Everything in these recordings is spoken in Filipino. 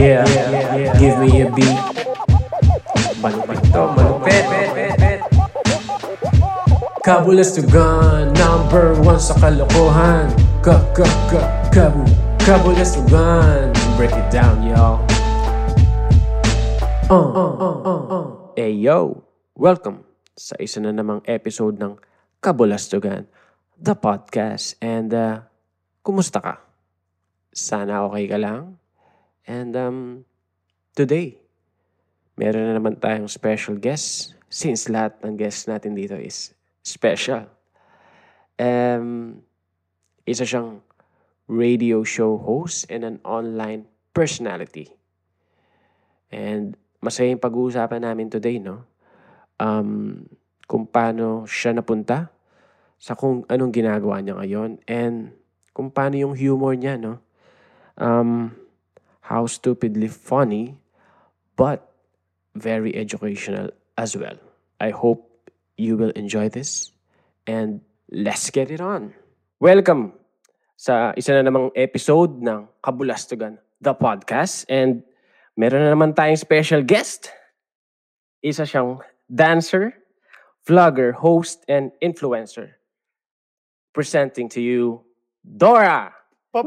Yeah, give me a beat. Malupit to, malupit. Number one sa kalokohan. Ka, ka, ka, kabu, kabulastugan. Break it down, y'all. Uh, uh, uh, uh, uh. Hey, yo! Welcome sa isa na namang episode ng Kabulastugan, the podcast. And, uh, kumusta ka? Sana okay ka lang? And um, today, meron na naman tayong special guest since lahat ng guests natin dito is special. Um, isa siyang radio show host and an online personality. And masaya yung pag-uusapan namin today, no? Um, kung paano siya napunta sa kung anong ginagawa niya ngayon and kung paano yung humor niya, no? Um, how stupidly funny, but very educational as well. I hope you will enjoy this and let's get it on. Welcome sa isa na namang episode ng Kabulastugan, the podcast. And meron na naman tayong special guest. Isa siyang dancer, vlogger, host, and influencer. Presenting to you, Dora! Hello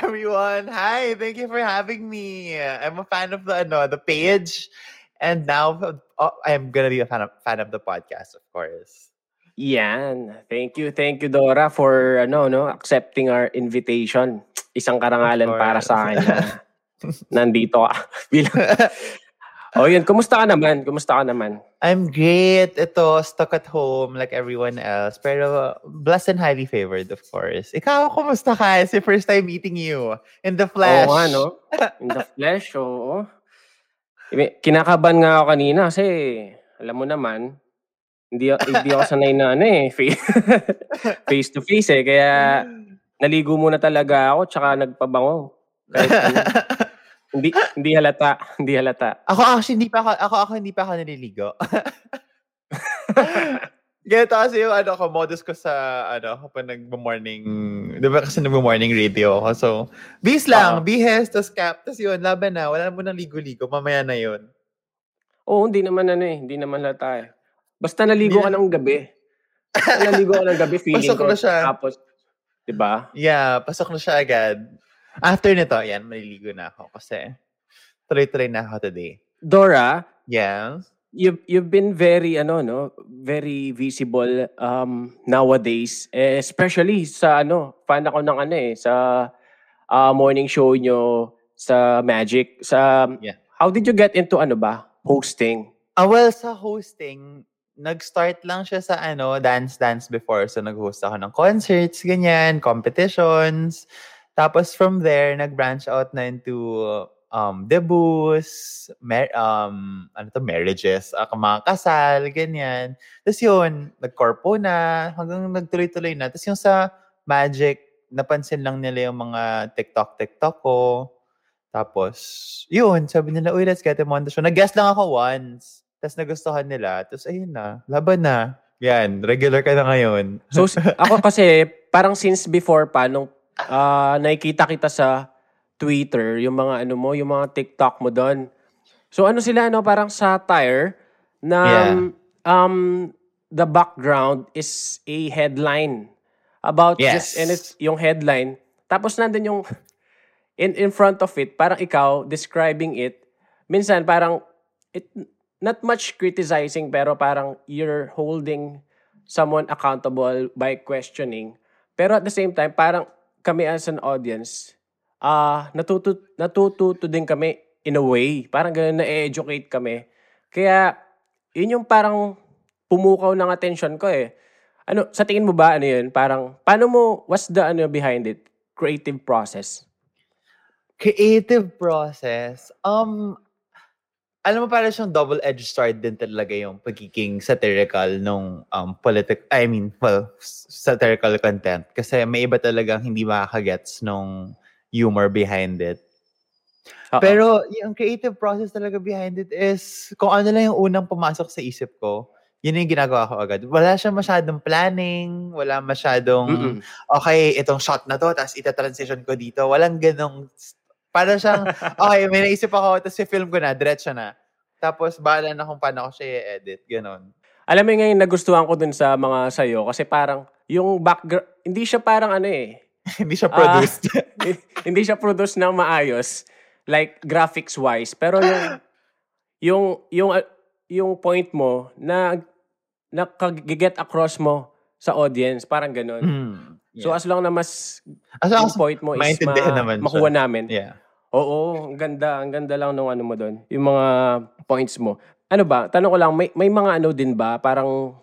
everyone. Hi, thank you for having me. I'm a fan of the ano, the page and now oh, I'm gonna be a fan of, fan of the podcast, of course. Yan. Thank you, thank you Dora for ano no accepting our invitation. Isang karangalan para sa akin na nandito ka. Bilang Oh, yun. Kumusta ka naman? Kumusta ka naman? I'm great. Ito, stuck at home like everyone else. Pero blessed and highly favored, of course. Ikaw, kumusta ka? It's the first time meeting you in the flesh. Oo nga, no? In the flesh, oo. Kinakaban nga ako kanina kasi, alam mo naman, hindi, hindi ako sanay na ano eh, face to face eh. Kaya, naligo muna talaga ako, tsaka nagpabango. Kahit, ano, hindi hindi halata, hindi halata. Ako actually hindi pa ako ako, ako hindi pa ako naliligo. Ganito kasi yung ano ko, modus ko sa ano, kapag nag-morning, di ba kasi nag-morning radio ako. So, bis lang, uh, bihes, tas cap, tas yun, laban na, wala mo nang ligo-ligo, mamaya na yun. Oo, hindi naman ano eh, hindi naman lata eh. Basta naligo ka ng gabi. Basta naligo ka ng gabi, feeling pasok ko. na siya. Tapos, di ba? Yeah, pasok na siya agad. After nito, yan, maliligo na ako kasi tuloy-tuloy na ako today. Dora? Yes? You've, you've been very, ano, no, very visible um, nowadays. Eh, especially sa, ano, fan ako ng, ano eh, sa uh, morning show nyo sa Magic. Sa, yeah. How did you get into, ano ba, hosting? Ah, well, sa hosting, nag-start lang siya sa, ano, dance-dance before. So, nag-host ako ng concerts, ganyan, competitions. Tapos from there, nag-branch out na into um, debuts, mar- um, ano to, marriages, uh, mga kasal, ganyan. Tapos yun, nag-corpo na, hanggang nagtuloy-tuloy na. Tapos yung sa Magic, napansin lang nila yung mga TikTok-TikTok ko. Tapos, yun, sabi nila, uy, let's get him on the show. Nag-guest lang ako once. Tapos nagustuhan nila. Tapos, ayun na, laban na. Yan, regular ka na ngayon. so, ako kasi, parang since before pa, nung uh, nakikita kita sa Twitter, yung mga ano mo, yung mga TikTok mo doon. So ano sila, no? Parang satire na yeah. um, the background is a headline about yes. just, and it's yung headline. Tapos nandun yung in, in front of it, parang ikaw describing it. Minsan parang it, not much criticizing pero parang you're holding someone accountable by questioning. Pero at the same time, parang kami as an audience, ah uh, natuto, natututo din kami in a way. Parang ganun na-educate kami. Kaya, yun yung parang pumukaw ng attention ko eh. Ano, sa tingin mo ba, ano yun? Parang, paano mo, what's the ano behind it? Creative process? Creative process? Um, alam mo, parang siyang double-edged sword din talaga yung pagiging satirical nung um, politic, I mean, well, satirical content. Kasi may iba talagang hindi makakagets nung humor behind it. Uh-oh. Pero yung creative process talaga behind it is kung ano lang yung unang pumasok sa isip ko, yun yung ginagawa ko agad. Wala siya masyadong planning, wala masyadong, Mm-mm. okay, itong shot na to, tapos ita-transition ko dito. Walang ganong Para siyang, okay, may naisip ako, tapos film ko na, diretso na. Tapos, bahala na kung paano ko siya i-edit. Ganon. Alam mo ngayon, nagustuhan ko dun sa mga sayo kasi parang yung background, hindi siya parang ano eh. hindi siya produced. Ah, hindi siya produced ng maayos. Like, graphics-wise. Pero yung, yung, yung, yung point mo na nakag-get across mo sa audience, parang ganun. Mm, So, yeah. as long na mas As long as point mo is ma- naman siya. makuha namin. yeah. Oo, ang ganda. Ang ganda lang nung ano mo doon. Yung mga points mo. Ano ba? Tanong ko lang, may, may mga ano din ba? Parang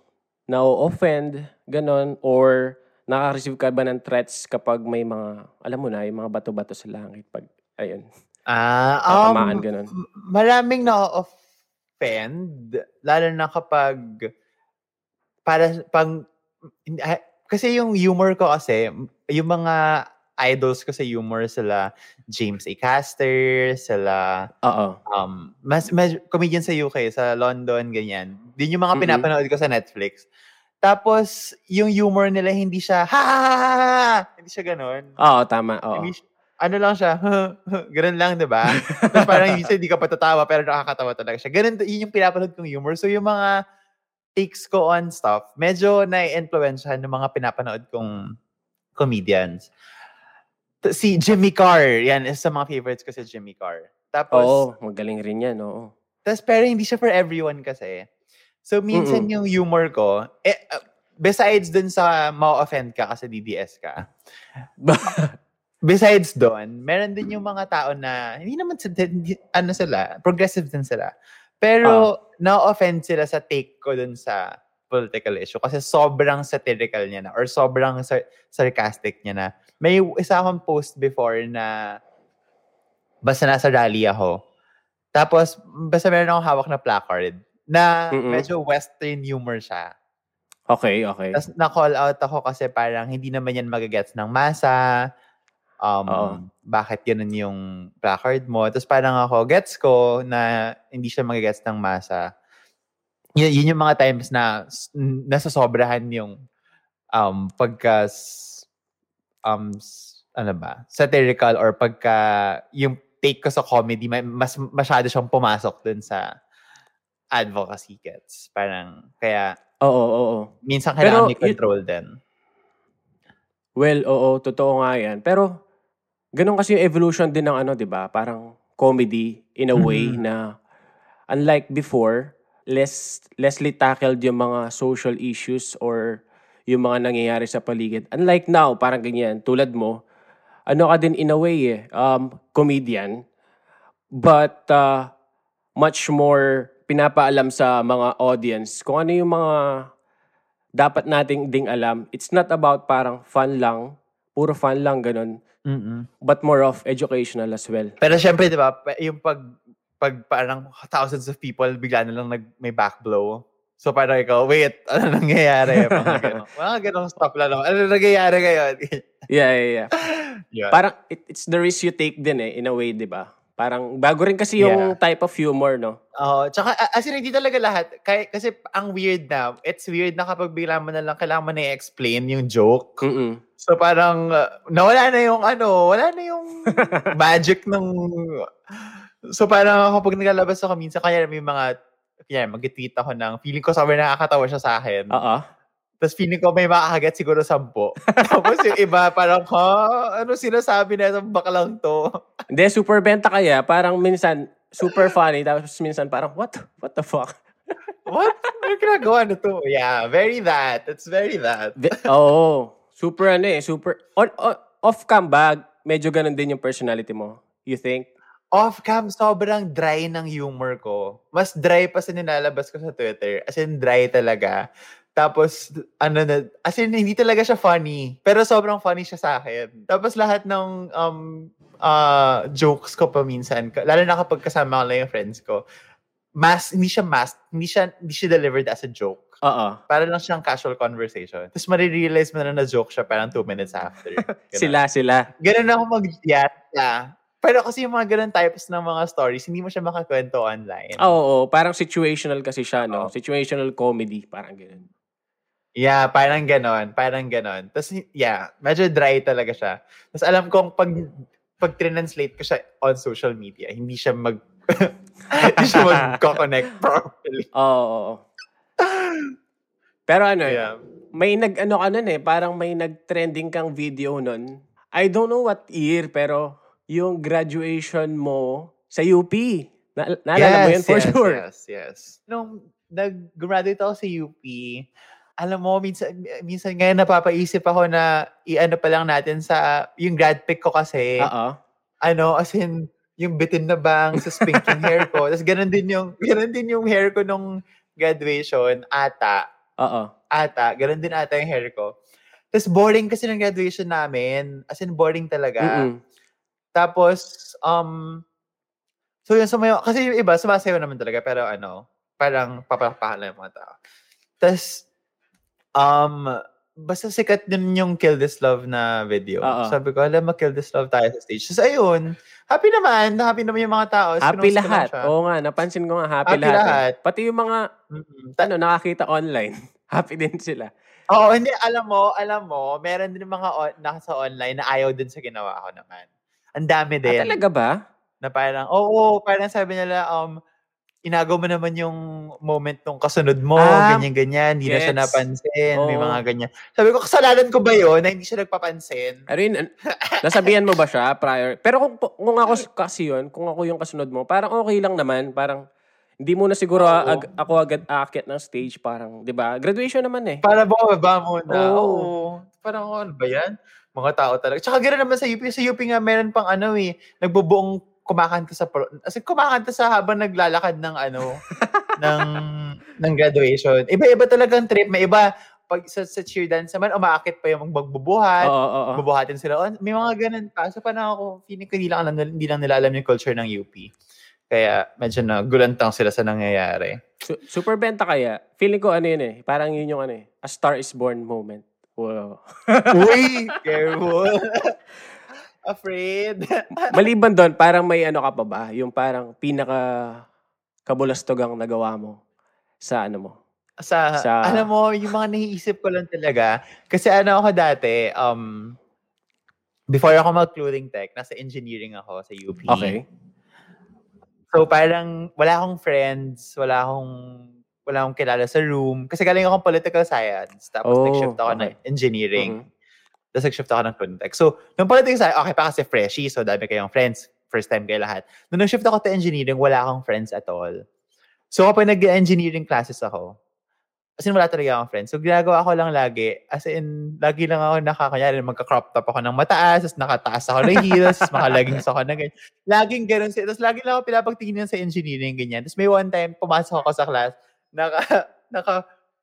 na-offend, ganon? Or nakaka-receive ka ba ng threats kapag may mga, alam mo na, yung mga bato-bato sa langit? Pag, ayun, Ah, tatamaan, um, ganon. maraming na-offend, lalo na kapag para pang ah, kasi yung humor ko kasi yung mga idols ko sa humor sila James A. Caster, sila Oo. um mas, mas comedian sa UK, sa London ganyan. Din yung mga Mhm. pinapanood ko sa Netflix. Tapos yung humor nila hindi siya ha, ha, ha, ha, ha. hindi siya ganoon. Oo, tama. Oo. Hindi ano lang siya, ganun lang, di ba? Tapos parang minsan hindi ka patatawa, pero nakakatawa talaga siya. Ganun, yun yung pinapanood kong humor. So yung mga takes ko on stuff, medyo na-influensyahan ng mga pinapanood kong comedians. Si Jimmy Carr, yan, isa sa mga favorites ko si Jimmy Carr. Tapos, Oo, magaling rin yan. Oo. tas, pero hindi siya for everyone kasi. So, minsan yung humor ko, eh, uh, besides dun sa ma-offend ka kasi DDS ka, besides doon, meron din yung mga tao na hindi naman sa- hindi- ano sila, progressive din sila. Pero na-offend sila sa take ko dun sa political issue kasi sobrang satirical niya na or sobrang sar- sarcastic niya na. May isa akong post before na basta nasa rally ako. Tapos, basta meron akong hawak na placard na Mm-mm. medyo western humor siya. okay, okay. Tapos na-call out ako kasi parang hindi naman yan magagets ng masa. Um, Oo. bakit ganun yung placard mo? Tapos parang ako, gets ko na hindi siya magagets ng masa. Yun, yun yung mga times na nasasobrahan yung um, pagka um, ano ba, satirical or pagka yung take ko sa comedy, may, mas masyado siyang pumasok dun sa advocacy gets. Parang, kaya Oo, oo, oo. minsan Pero kailangan may yun- control din. Well, oo, totoo nga yan. Pero, ganun kasi yung evolution din ng ano, di ba? Parang comedy in a way Mhm. na unlike before, less lessly tackled yung mga social issues or yung mga nangyayari sa paligid. Unlike now, parang ganyan, tulad mo, ano ka din in a way eh, um, comedian, but uh, much more pinapaalam sa mga audience kung ano yung mga dapat nating ding alam. It's not about parang fun lang, puro fun lang, ganun, Mm-mm. but more of educational as well. Pero syempre, di ba, yung pag, pag parang thousands of people, bigla na lang nag, may backblow. So parang ikaw, wait, ano nangyayari? Mga ganun. Mga ganun stop lang. Ano nangyayari ngayon? Yeah, yeah, yeah. yeah. Parang it, it's the risk you take din eh, in a way, di ba? Parang bago rin kasi yung type of humor, no? Oo. tsaka, a- as in, hindi talaga lahat. Kaya, kasi ang weird na, it's weird na kapag bigla mo na lang, kailangan mo na i-explain yung joke. Mm-mm. So parang, uh, nawala na yung ano, wala na yung magic ng... So parang kapag naglalabas ako minsan, kaya may mga, kaya mag-tweet ako ng, feeling ko sobrang nakakatawa siya sa akin. Oo. Tapos feeling ko may makakagat siguro sampo. Tapos yung iba parang, ha? Ano sinasabi na itong baklang to? Hindi, super benta kaya. Parang minsan, super funny. Tapos minsan parang, what? What the fuck? What? Ano ginagawa na to? Yeah, very that. It's very that. Oo. super ano eh. Super, on, on, off-cam ba, medyo ganun din yung personality mo? You think? Off-cam, sobrang dry ng humor ko. Mas dry pa sa nilalabas ko sa Twitter. As in, dry talaga. Tapos, ano na, as in, hindi talaga siya funny. Pero sobrang funny siya sa akin. Tapos lahat ng um, uh, jokes ko pa minsan, ka- lalo na kapag kasama ko lang yung friends ko, mas, hindi siya masked, hindi siya, hindi siya delivered as a joke. Oo. Para lang siyang casual conversation. Tapos marirealize mo na na joke siya parang two minutes after. Sila, sila. Ganun ako mag-yata. Pero kasi yung mga ganun types ng mga stories, hindi mo siya makakwento online. Oo, oo. parang situational kasi siya, no? Oo. Situational comedy, parang ganun. Yeah, parang ganon. Parang ganon. Tapos, yeah, medyo dry talaga siya. Tapos alam kong pag, pag translate ko siya on social media, hindi siya mag hindi siya mag-connect properly. Oo. oo. Pero ano, Yeah. may nag-ano ka nun eh, parang may nag-trending kang video nun. I don't know what year, pero yung graduation mo sa UP. Na- naalala mo yun for yes, sure. Yes, yes. Nung nag-graduate ako sa UP, alam mo, minsan, minsan ngayon napapaisip ako na i-ano pa lang natin sa, yung grad pick ko kasi, Oo. ano, as in, yung bitin na bang sa spinking hair ko. Tapos ganun din yung, ganun din yung hair ko nung graduation, ata. Oo. Ata. Ganun din ata yung hair ko. Tapos boring kasi ng graduation namin. As in, boring talaga. Mm-mm. Tapos, um, so yun, sumayo, kasi yung iba, sumasayaw naman talaga, pero ano, parang papalakpakan lang yung mga tao. Tapos, um, basta sikat din yung Kill This Love na video. Oo. Sabi ko, alam, ma-Kill This Love tayo sa stage. Tapos ayun, happy naman, happy naman yung mga tao. Tapos Happy lahat. Oo nga, napansin ko nga happy, Happy lahat. eh. lahat. Pati yung mga, Mm-mm. Ta- ano, nakakita online. happy din sila. Oo, hindi, alam mo, alam mo, meron din mga on, nasa online na ayaw din sa ginawa ko naman. Ang dami din. Ah, talaga ba? Na parang, oo, parang sabi nila, um, inagaw mo naman yung moment nung kasunod mo, Ah, ganyan-ganyan, hindi na siya gets. napansin, may Oo. mga ganyan. Sabi ko, kasalanan ko ba yun na hindi siya nagpapansin? An- nasabihan mo ba siya prior? Pero kung, kung ako kasi yun, kung ako yung kasunod mo, parang okay lang naman. Parang, hindi mo na siguro Oo. ag- ako agad aakyat ng stage. Parang, di ba? Graduation naman eh. Para bumaba muna. Oo. Oo. Parang, ano ba yan? Mga tao talaga. Tsaka gano'n naman sa UP. Sa UP nga, meron pang ano eh, nagbubuong kumakanta sa, pro- as in, kumakanta sa habang naglalakad ng ano, ng, ng graduation. Iba-iba talagang trip. May iba, pag sa, sa cheer dance naman, umaakit pa yung magbubuhat. Oo, oo, oo. bubuhatin sila. May mga ganun pa. So, parang ako, feeling ko hindi lang, alam, hindi lang nila alam yung culture ng UP. Kaya, medyo na gulantang sila sa nangyayari. Su- super benta kaya. Feeling ko ano yun eh. Parang yun yung ano eh. A Star is Born moment. Wow. Uy! Careful! Afraid. Maliban doon, parang may ano ka pa ba? Yung parang pinaka kabulastogang nagawa mo sa ano mo. sa, Sa- alam mo, yung mga naiisip ko lang talaga. Kasi ano ako dati, um, before ako mag-clothing tech, nasa engineering ako sa UP. Okay. So parang wala akong friends, wala akong wala akong kilala sa room. Kasi galing akong political science. Tapos Oh, nag-shift ako ng okay. engineering. Mhm. Tapos nag-shift ako ng tech. So, nung political science, okay pa kasi freshie. So, dami kayong friends. First time kayo lahat. Nung nag-shift ako to engineering, wala akong friends at all. So, kapag nag-engineering classes ako, as in, wala talaga akong friends. So, ginagawa ko lang lagi, as in, lagi lang ako nakakanyari, magka-crop top ako ng mataas, tapos nakataas ako ng heels, tapos makalagings ako ng ganyan. Laging ganun siya. Tapos lagi lang ako pinapagtingin sa engineering, ganyan. Tapos may one time, pumasok ako sa class, naka, naka,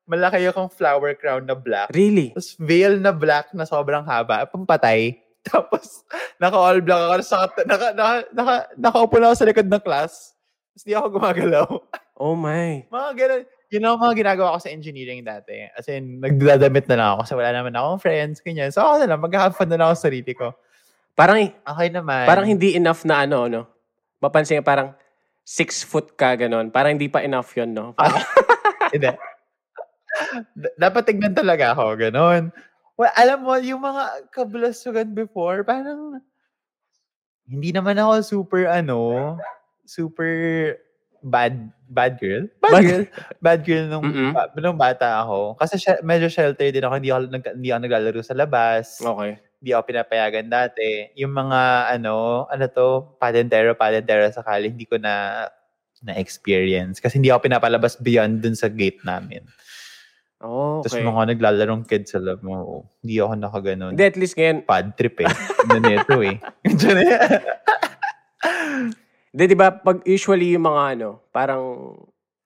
malaki akong flower crown na black. Really? Tapos veil na black na sobrang haba, pampatay. Tapos, naka-all black ako. Sa, naka, naka, naka, nakaupo na ako sa likod ng class. Tapos di ako gumagalaw. Oh my. mga ganun. Yun ang mga ginagawa ko sa engineering dati. As in, nagdadamit na lang ako kasi wala naman akong friends, ganyan. So ako na lang, mag-have fun na lang ako sa sarili ko. Parang Okay naman. parang hindi enough na ano, no? Mapansin ka parang six foot ka, ganon. Parang hindi pa enough yun, no? Parang, Hindi. D- Dapat tignan talaga ako, ganun. Well, alam mo, yung mga kabulasugan before, parang hindi naman ako super, ano, super bad bad girl. Bad, Bad- girl. Bad girl nung, Mm-mm. ba- nung bata ako. Kasi she- medyo shelter din ako. Hindi ako, nag, hindi ako naglalaro sa labas. okay. Hindi ako pinapayagan dati. Yung mga, ano, ano to, padentero, padentero sa kali, hindi ko na na-experience. Kasi hindi ako pinapalabas beyond dun sa gate namin. Oh, Tapos okay. mga naglalarong kids sa lab mo. Hindi ako nakaganon. Hindi, at least ngayon, Pad trip eh. Eh. Diyan eh. Hindi, di ba, pag usually yung mga ano, parang,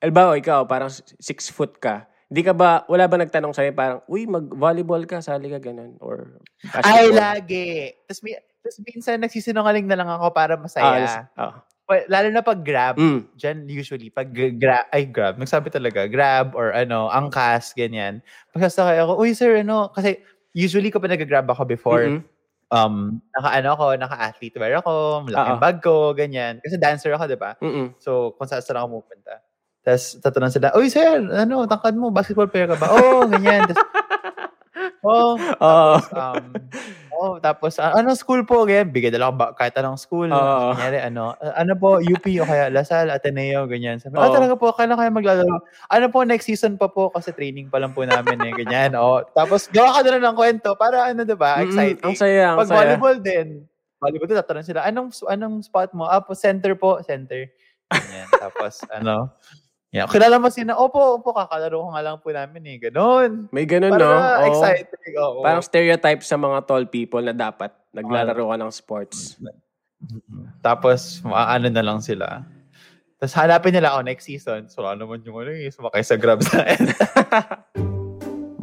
alba, ikaw, parang six foot ka, hindi ka ba, wala ba nagtanong sa'yo, parang, uy, mag-volleyball ka, sali ka, ganun, or Ay, basketball? lagi. Tapos, mi- tapos minsan nagsisinungaling na lang ako para Ah, masaya. ah. Well, Lalo na pag grab. Mm. Diyan usually, pag grab, ay grab, nagsabi talaga, grab or ano, angkas, ganyan. Pagkasakay ako, uy sir, ano, kasi usually kapag nag-grab ako before, Mm-mm. um, naka-ano ako, naka-athlete wear ako, malaking Oo. bag ko, ganyan. Kasi dancer ako, di ba? Mm-mm. So, kung saan saan ako pupunta. Tapos, tatanong sila, Uy, sir, ano, tangkad mo, basketball player ka ba? Oo, oh, ganyan. Tapos, oh, Oo. um, Oo, tapos, ah, anong school po? Ganyan, bigay na lang ba, kahit anong school. Oo. Kunyari, ano, ah, ano po, UP o kaya Lasal, Ateneo, ganyan. Sabi, ah, Oo. talaga po, kailan kayo maglalaro? Ano po, next season pa po, kasi training pa lang po namin eh, ganyan. O, tapos, gawa ka na lang ng kwento, para ano, diba, exciting. Ang saya, ang Pag saya. volleyball din, volleyball din, tatanong sila, anong, anong spot mo? Ah, po, center po, center. Ganyan. tapos, ano, yeah. Kilala mo sila, opo, opo, kakalaro ko nga lang po namin eh, ganun. May ganun, Para no? Oo. exciting, oo. Parang stereotype sa mga tall people na dapat naglalaro ka ng sports. Mm. Tapos, ano na lang sila. Tapos hanapin nila ako next season. So, ano naman yung ano eh, sumakay sa Grab sa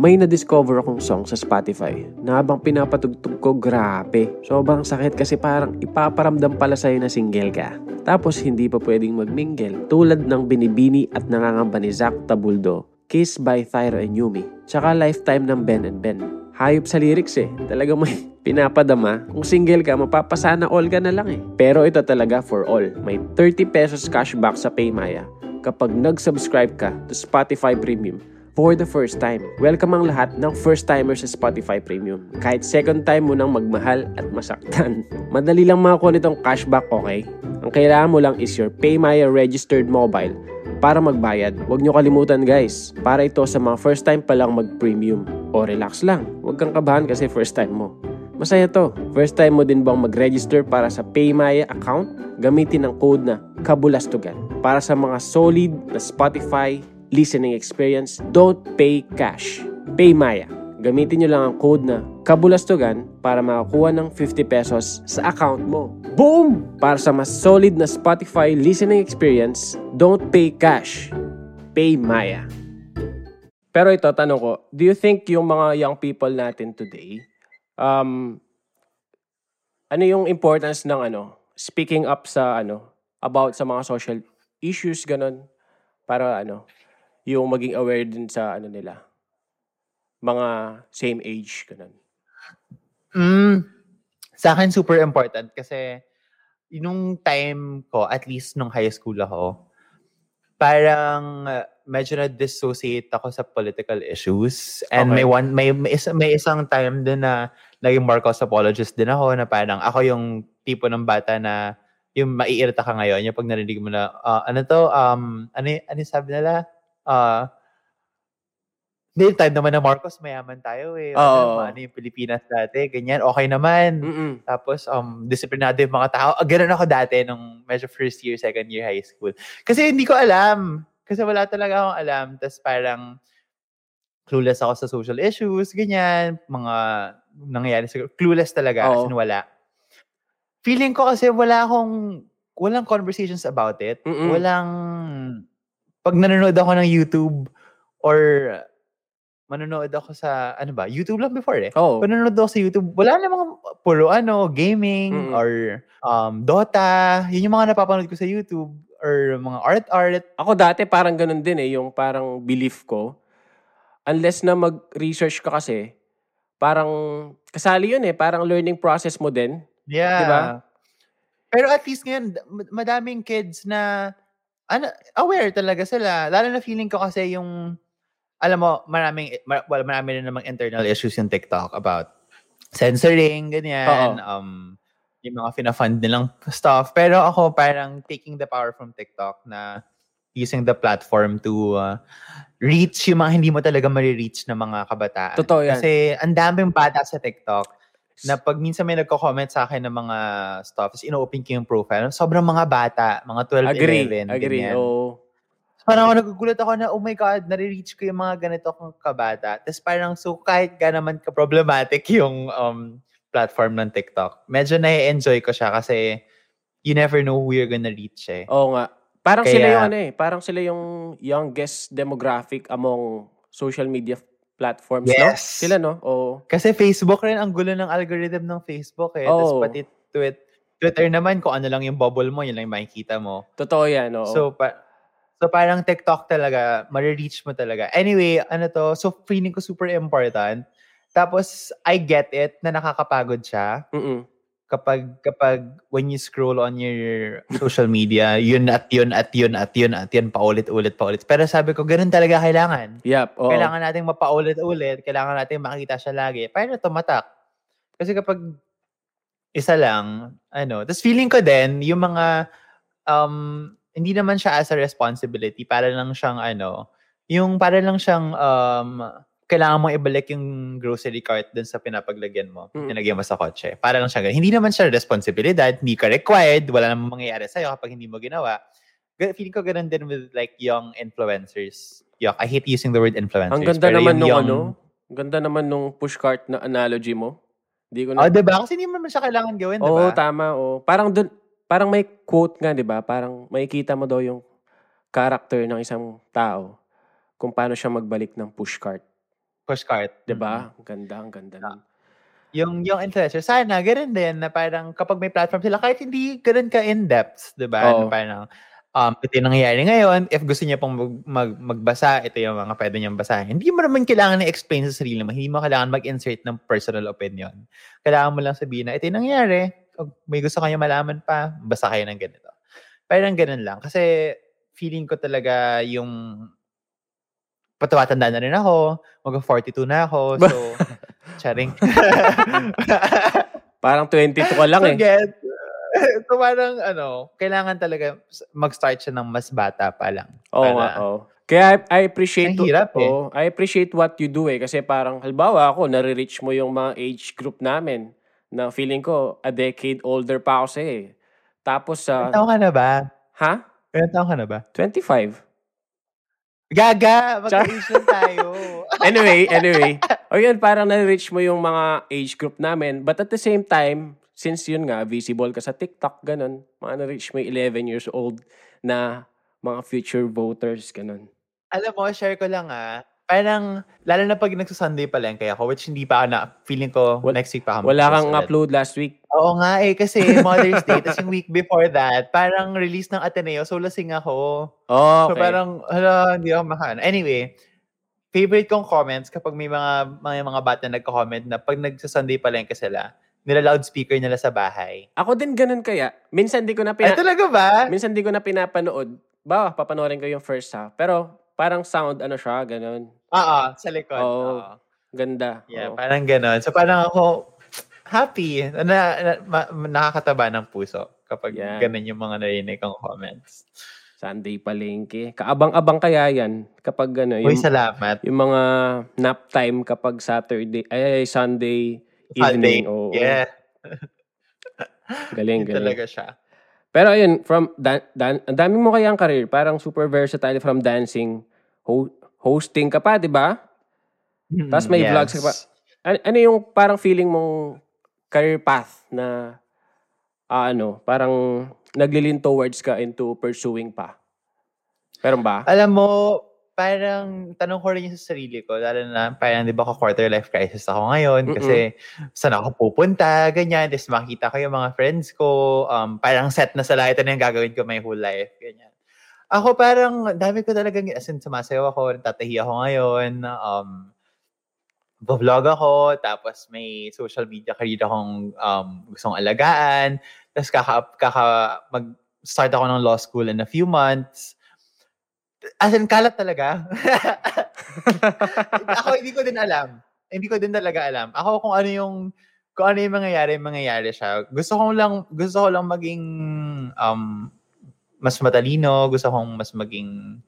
May na-discover akong song sa Spotify na habang pinapatugtog ko, grabe. Sobrang sakit kasi parang ipaparamdam pala sa'yo na single ka. Tapos hindi pa pwedeng magmingle tulad ng binibini at nangangamba ni Zach Tabuldo, Kiss by Thyra and Yumi, tsaka Lifetime ng Ben and Ben. Hayop sa lyrics eh. Talagang may pinapadama. Kung single ka, mapapasana all ka na lang eh. Pero ito talaga for all. May 30 pesos cashback sa Paymaya kapag nag-subscribe ka to Spotify Premium for the first time. Welcome ang lahat ng first timers sa Spotify Premium. Kahit second time mo nang magmahal at masaktan. Madali lang makakuha nitong cashback, okay? Ang kailangan mo lang is your Paymaya registered mobile para magbayad. Huwag nyo kalimutan guys, para ito sa mga first time pa lang mag-premium. O relax lang, huwag kang kabahan kasi first time mo. Masaya to. First time mo din bang mag-register para sa Paymaya account? Gamitin ang code na Kabulastugan. Para sa mga solid na Spotify listening experience, don't pay cash. Paymaya. Gamitin nyo lang ang code na Kabulastugan para makakuha ng 50 pesos sa account mo. Boom! Para sa mas solid na Spotify listening experience, don't pay cash. Pay Maya. Pero ito, tanong ko, do you think yung mga young people natin today, um, ano yung importance ng ano, speaking up sa ano, about sa mga social issues, ganun, para ano, yung maging aware din sa ano nila, mga same age, ganun. Mm, sa akin, super important kasi nung time ko, at least nung high school ako, parang uh, medyo na-dissociate ako sa political issues. And Okay. may one may may, isa, may isang time din na naging Marcos apologist din ako na parang ako yung tipo ng bata na yung maiirita ka ngayon, yung pag narinig mo na, ah, ano to, um, ano, ano sabi nila? Ah, hindi, time naman na Marcos, mayaman tayo eh. Oo. Ano, ano yung Pilipinas dati, ganyan, okay naman. Mm-mm. Tapos, um, disiplinado yung mga tao. Ah, ganun ako dati nung medyo first year, second year high school. Kasi hindi ko alam. Kasi wala talaga akong alam. Tapos parang clueless ako sa social issues, ganyan. Mga nangyayari sa... Clueless talaga. As Oo. in, wala. Feeling ko kasi wala akong... Walang conversations about it. Mm-mm. Walang... Pag nanonood ako ng YouTube or manonood ako sa... Ano ba? YouTube lang before eh. Oo. Pag nanonood ako sa YouTube, wala namang puro ano, gaming Mm-mm. or um, Dota. Yun yung mga napapanood ko sa YouTube or mga art-art. Ako dati parang ganun din eh, yung parang belief ko. Unless na mag-research ka kasi, parang kasali yun eh, parang learning process mo din. Yeah. Diba? Pero at least ngayon, ma- madaming kids na ano, aware talaga sila. Lalo na feeling ko kasi yung, alam mo, maraming, mar, well, marami rin namang internal issues yung TikTok about censoring, ganyan. Um, yung mga fina-fund nilang stuff. Pero ako parang taking the power from TikTok na using the platform to uh, reach yung mga hindi mo talaga marireach na mga kabataan. Totoo yan. Kasi ang daming bata sa TikTok na pag minsan may nagko-comment sa akin ng mga stuff, ino-open ko yung profile, sobrang mga bata, mga 12, Agree, 11, agree. ganyan. Oo. Parang ako nagugulat ako na, oh my God, nare-reach ko yung mga ganito kong kabata. Tapos parang, so kahit ka naman ka-problematic yung um, platform ng TikTok, medyo na-enjoy ko siya kasi you never know who you're gonna reach eh. Oo nga. Parang Kaya- sila yung ano eh, parang sila yung youngest demographic among social media platforms, no? Yes. Sila, no? Oo. Kasi Facebook rin, ang gulo ng algorithm ng Facebook eh. Tapos Oo. pati tweet, Twitter naman, kung ano lang yung bubble mo, yun lang yung makikita mo. Totoo yan, oo. So, pa- so parang TikTok talaga, marireach mo talaga. Anyway, ano to, so feeling ko super important. Tapos, I get it na nakakapagod siya Mm-mm. Kapag, kapag when you scroll on your social media, yun at yun at yun at yun at yun, paulit-ulit, paulit. Pero sabi ko, ganun talaga kailangan. Yep, oo. Kailangan natin mapaulit-ulit, kailangan natin makita siya lagi para tumatak. Kasi kapag isa lang, ano, tapos feeling ko din, yung mga, um, hindi naman siya as a responsibility, para lang siyang, ano, yung para lang siyang, um, kailangan mong ibalik yung grocery cart dun sa pinapaglagyan mo, Mm. pinagyan mo sa kotse. Para lang siya, ganun. hindi naman siya responsibilidad, hindi ka required, wala namang mangyayari sa'yo kapag hindi mo ginawa. Feeling ko ganun din with like young influencers. Yuck, I hate using the word influencers. Ang ganda naman nung young- ano, ang ganda naman nung pushcart na analogy mo. Hindi ko Oh, na... diba? Kasi hindi mo naman siya kailangan gawin, diba? Oo, tama. Oh. Parang dun, parang may quote nga, 'di ba? Parang makikita mo daw yung character ng isang tao kung paano siya magbalik ng pushcart, Push cart. 'Di Mm-hmm. ba? Ang ganda, ang ganda nun. Yung, yung influencer, sana, ganun din, na parang kapag may platform sila, kahit hindi ganun ka in-depth, di ba? Oo. Na parang, um, ito yung nangyayari ngayon, if gusto niya pong mag, mag- magbasa, ito yung mga pwede niyang basahin. Hindi mo naman kailangan i-explain sa sarili mo, hindi mo kailangan mag-insert ng personal opinion. Kailangan mo lang sabihin na, ito yung nangyayari, Kung may gusto kayo malaman pa, basa kayo ng ganito. Parang ganun lang. Kasi, feeling ko talaga yung patawa-tanda na rin ako, mag-42 na ako, so, charing. Parang 22 ka lang eh. get, so parang ano, kailangan talaga mag-start siya ng mas bata pa lang. Oo nga, para- oo. Kaya I, I appreciate hirap eh. oo, I appreciate what you do eh kasi parang halimbawa ako nare-reach mo yung mga age group namin na feeling ko a decade older pa ako sa eh. Tapos sa Ilan taon ka na ba? ha? Ilan taon ka na ba? 25. Gaga! Mag-age lang tayo. Anyway, anyway. O yun, parang na-reach mo yung mga age group namin. But at the same time, since yun nga, visible ka sa TikTok, ganun, mga na-reach mo yung 11 years old na mga future voters, ganun. Alam mo, share ko lang ah. Parang, lalo na pag nagsasunday pa lang kaya ako, which hindi pa na, feeling ko, Wal- next week pa ako Wala kang ulit. upload last week. Oo nga eh, kasi Mother's Day, tapos yung week before that, parang release ng Ateneo, so lasing ako. Oh, So okay. parang, hala, hindi ako makaano. Anyway, favorite kong comments kapag may mga mga, mga bata nagko-comment na pag nagsa-Sunday palengke sila, nila loudspeaker nila sa bahay. Ako din ganun kaya. Minsan di ko na Ay, pina- talaga ba? minsan di ko na pinapanood. Ba, papanoorin ko yung first half. Pero parang sound ano siya, ganun. Oo, sa likod. Oo. Oo. Ganda. Yeah, Oo. parang ganon. So parang ako, happy. Na, na, ma- nakakataba ng puso kapag Yeah. ganon yung mga narinig kong comments. Sunday palengke. Kaabang-abang kaya yan kapag ano, Uy, yung, salamat. yung mga nap time kapag Saturday, ay, ay Sunday Sunday. evening. Oo. Yeah, Galing, galing. talaga siya. Pero ayun, from dan, dan, ang dami mo kayang career, parang super versatile from dancing, ho- hosting ka pa, 'di ba? Tapos may vlogs ka pa. Ano, ano yung parang feeling mong career path na ah, ano, parang naglilin towards ka into pursuing pa? Meron ba? Alam mo, parang tanong ko rin yung sa sarili ko, lalo na parang di ba ko quarter life crisis ako ngayon Mm-mm. kasi saan ako pupunta, ganyan, tapos makita ko yung mga friends ko, um, parang set na sa lahat ito na yung gagawin ko my whole life, ganyan. Ako parang, dami ko talagang, as in, sumasayaw ako, tatahi ako ngayon, um, vlog ako, tapos may social media career akong um, gustong alagaan, tapos kaka, kaka, mag-start ako ng law school in a few months, As in, kalat talaga. ako, hindi ko din alam. Hindi ko din talaga alam. Ako, kung ano yung, kung ano yung mangyayari, mangyayari siya. Gusto ko lang, gusto ko lang maging, um, mas matalino. Gusto kong mas maging,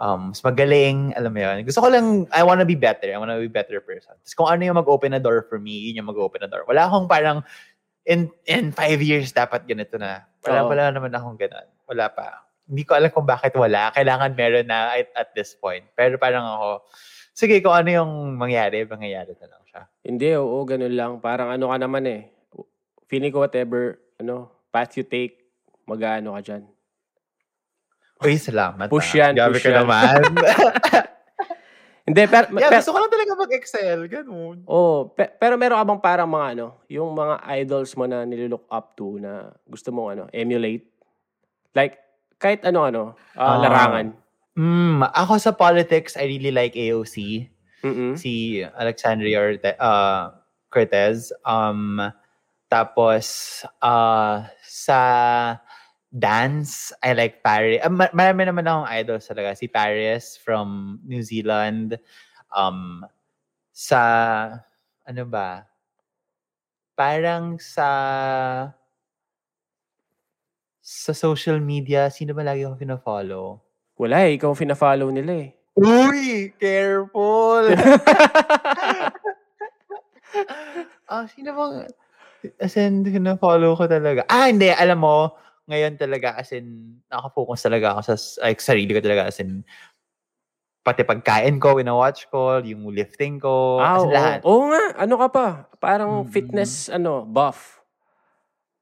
um, mas magaling. Alam mo yun. Gusto ko lang, I wanna be better. I wanna be better person. Tapos kung ano yung mag-open na door for me, yun yung mag-open na door. Wala akong parang, in in five years, dapat ganito na. Wala, Oo. wala naman akong ganun. Wala pa hindi ko alam kung bakit wala. Kailangan meron na at, at this point. Pero parang ako, sige, kung ano yung mangyari, mangyayari na lang siya. Hindi, oo, ganun lang. Parang ano ka naman eh. Feeling ko whatever, ano, path you take, mag-ano ka dyan. Uy, salamat. Push ah. yan, Grabe push ka yan. naman. Hindi, pero, yeah, pero, gusto ko lang talaga mag-excel. Ganun. oh, pe- pero meron ka bang parang mga ano, yung mga idols mo na nililook up to na gusto mong ano, emulate? Like, kahit ano-ano, ah, Ah. larangan. Mm, ako sa politics, I really like AOC. Mm-mm. Si Alexandria Orte- uh, Cortez. Um, tapos, uh, sa dance, I like Paris. Uh, ma- marami naman akong idols talaga. Si Paris from New Zealand. Um, sa, ano ba? parang sa sa social media, sino ba lagi ako pina-follow? Wala eh, ikaw fina-follow nila eh. Uy! Careful! Ah, sino bang as in, fina-follow ko talaga. Ah, hindi. Alam mo, ngayon talaga as in, nakafocus talaga ako sa like, sarili ko talaga as in, pati pagkain ko, wina-watch ko, yung lifting ko, Ah, as in, oo. lahat. Oo nga, ano ka pa? Parang Mm. fitness, ano, buff.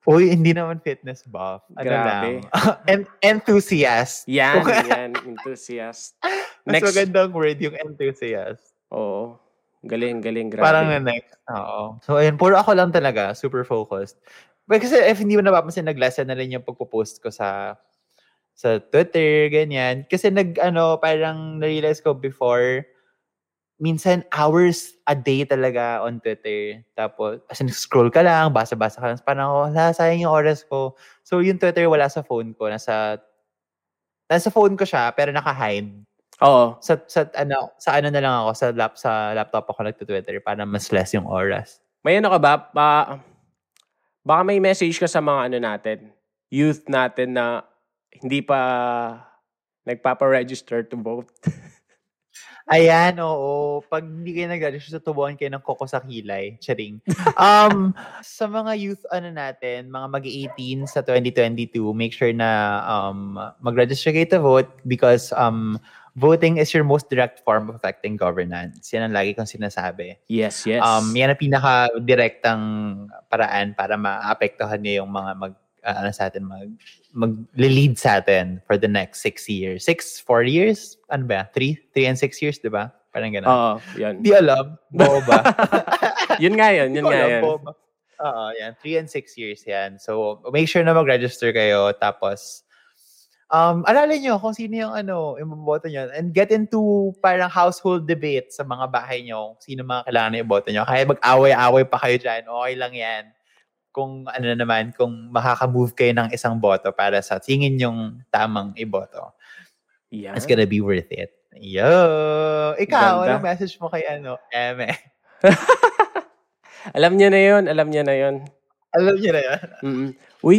Uy, hindi naman fitness buff. Ano Grabe. lang. En- enthusiast. Yan, yan, enthusiast. Mas Next. magandang word yung enthusiast. Oo. Galing, galing, grabe. Parang na next. Oo. So, ayun, puro ako lang talaga, super focused. But kasi if hindi mo napapansin, nag-lesson na rin yung pagpo-post ko sa sa Twitter, ganyan. Kasi nag, ano, parang na-realize ko before, minsan hours a day talaga on Twitter. Tapos, as in, scroll ka lang, basa-basa ka lang. Parang ako, sayang yung oras ko. So, yung Twitter wala sa phone ko. Nasa, nasa phone ko siya, pero naka-hide Oo. sa sa ano sa ano na lang ako sa lap sa laptop ako nagto-Twitter para mas less yung oras. May ano ka ba? Pa, baka may message ka sa mga ano natin, youth natin na hindi pa nagpapa-register to vote. Ayan, oo. Pag hindi kayo nag-register, tubuhan kayo ng koko sa kilay. Charing. Um, sa mga youth, ano natin, mga mag-18 sa 2022, make sure na um, mag-register kayo to vote because um, voting is your most direct form of affecting governance. Yan ang lagi kong sinasabi. Yes, yes. Um, yan ang pinaka-direktang paraan para maapektuhan niyo yung mga mag, uh, ano sa atin, mag, mag-lead sa atin for the next six years. Six, four years? Ano ba? Three? Three and six years, di ba? Parang gano'n. Oo, yan. Di alam. Boba. yun nga yun, yun nga yan. Oo, yan. Three and six years yan. So, make sure na mag-register kayo. Tapos, um, aralin nyo kung sino yung ano, yung boto nyo. And get into parang household debate sa mga bahay nyo. Sino mga kailangan na boto nyo. Kaya mag-away-away pa kayo dyan. Okay lang yan. Kung ano na naman, kung makaka-move kayo ng isang boto para sa tingin yung tamang iboto. Yan. It's gonna be worth it. Yo! Ikaw, Ganda. ano message mo kay ano? Eme. Alam niya na yun, alam niya na yun. Alam niyo na yan? Mm-mm. Uy.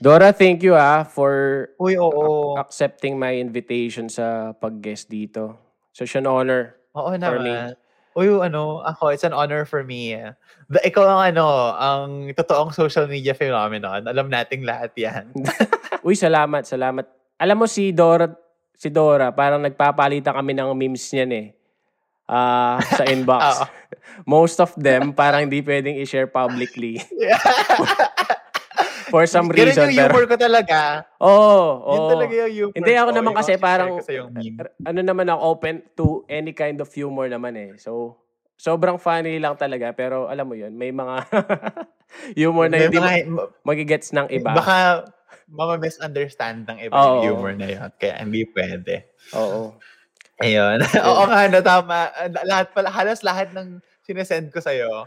Dora, thank you ah for Uy, oo. accepting my invitation sa pag-guest dito. Such an honor. Oo for me. naman. Uy, ano, ako, it's an honor for me. The, ikaw ang ano, ang totoong social media phenomenon. Alam nating lahat yan. Uy, salamat, salamat. Alam mo si Dora, si Dora, parang nagpapalitan kami ng memes niyan eh. Ah, sa inbox. Oo. Most of them parang hindi pwedeng i-share publicly for some Ganun reason. yung Pero, humor ko talaga. oo, Yun oo. talaga yung humor Hindi ako ko. naman Yung kasi parang yung ano naman ako open to any kind of humor naman eh. So sobrang funny lang talaga pero alam mo yun, may mga humor na May hindi mga- magigets ng iba. Baka mama-misunderstand ng iba Oo. yung humor na yun. Kaya hindi pwede. Oo. Ayun. Oo nga, no, tama. Lahat pala, halos lahat ng sinesend ko sa'yo.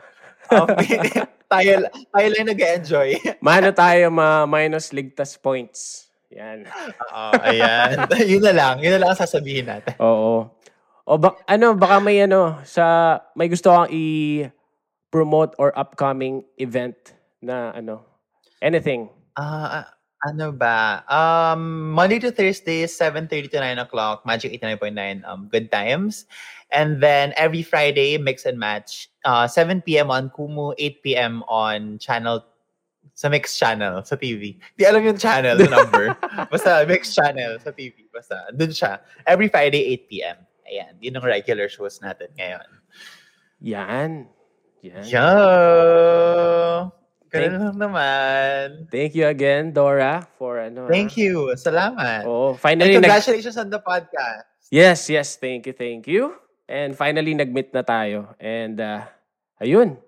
Um, tayo, tayo lang nag-enjoy. Mano tayo ma minus ligtas points. Yan. Oo, ayan. yun na lang. Yun na lang ang sasabihin natin. Oo. O ba, ano, baka may ano, sa, may gusto kang i-promote or upcoming event na ano, anything. Ah, ah, ano ba? Um, Monday to Thursday, 7.30 to 9 o'clock, Magic 89.9, um, Good Times. And then every Friday, Mix and Match, uh, 7 p.m. on Kumu, 8 p.m. on channel, sa Mix Channel, sa TV. Di alam yung channel, the number. Basta Mix Channel sa TV. Basta, dun siya. Every Friday, 8 p.m. Ayan, yun ang regular shows natin ngayon. Yan. Yan. Yo! Thank- lang naman. Thank you again, Dora, for ano. Thank you. Salamat. And finally nag congratulations on the podcast. Yes, yes, thank you, thank you. And finally nag-meet na tayo. And uh, ayun.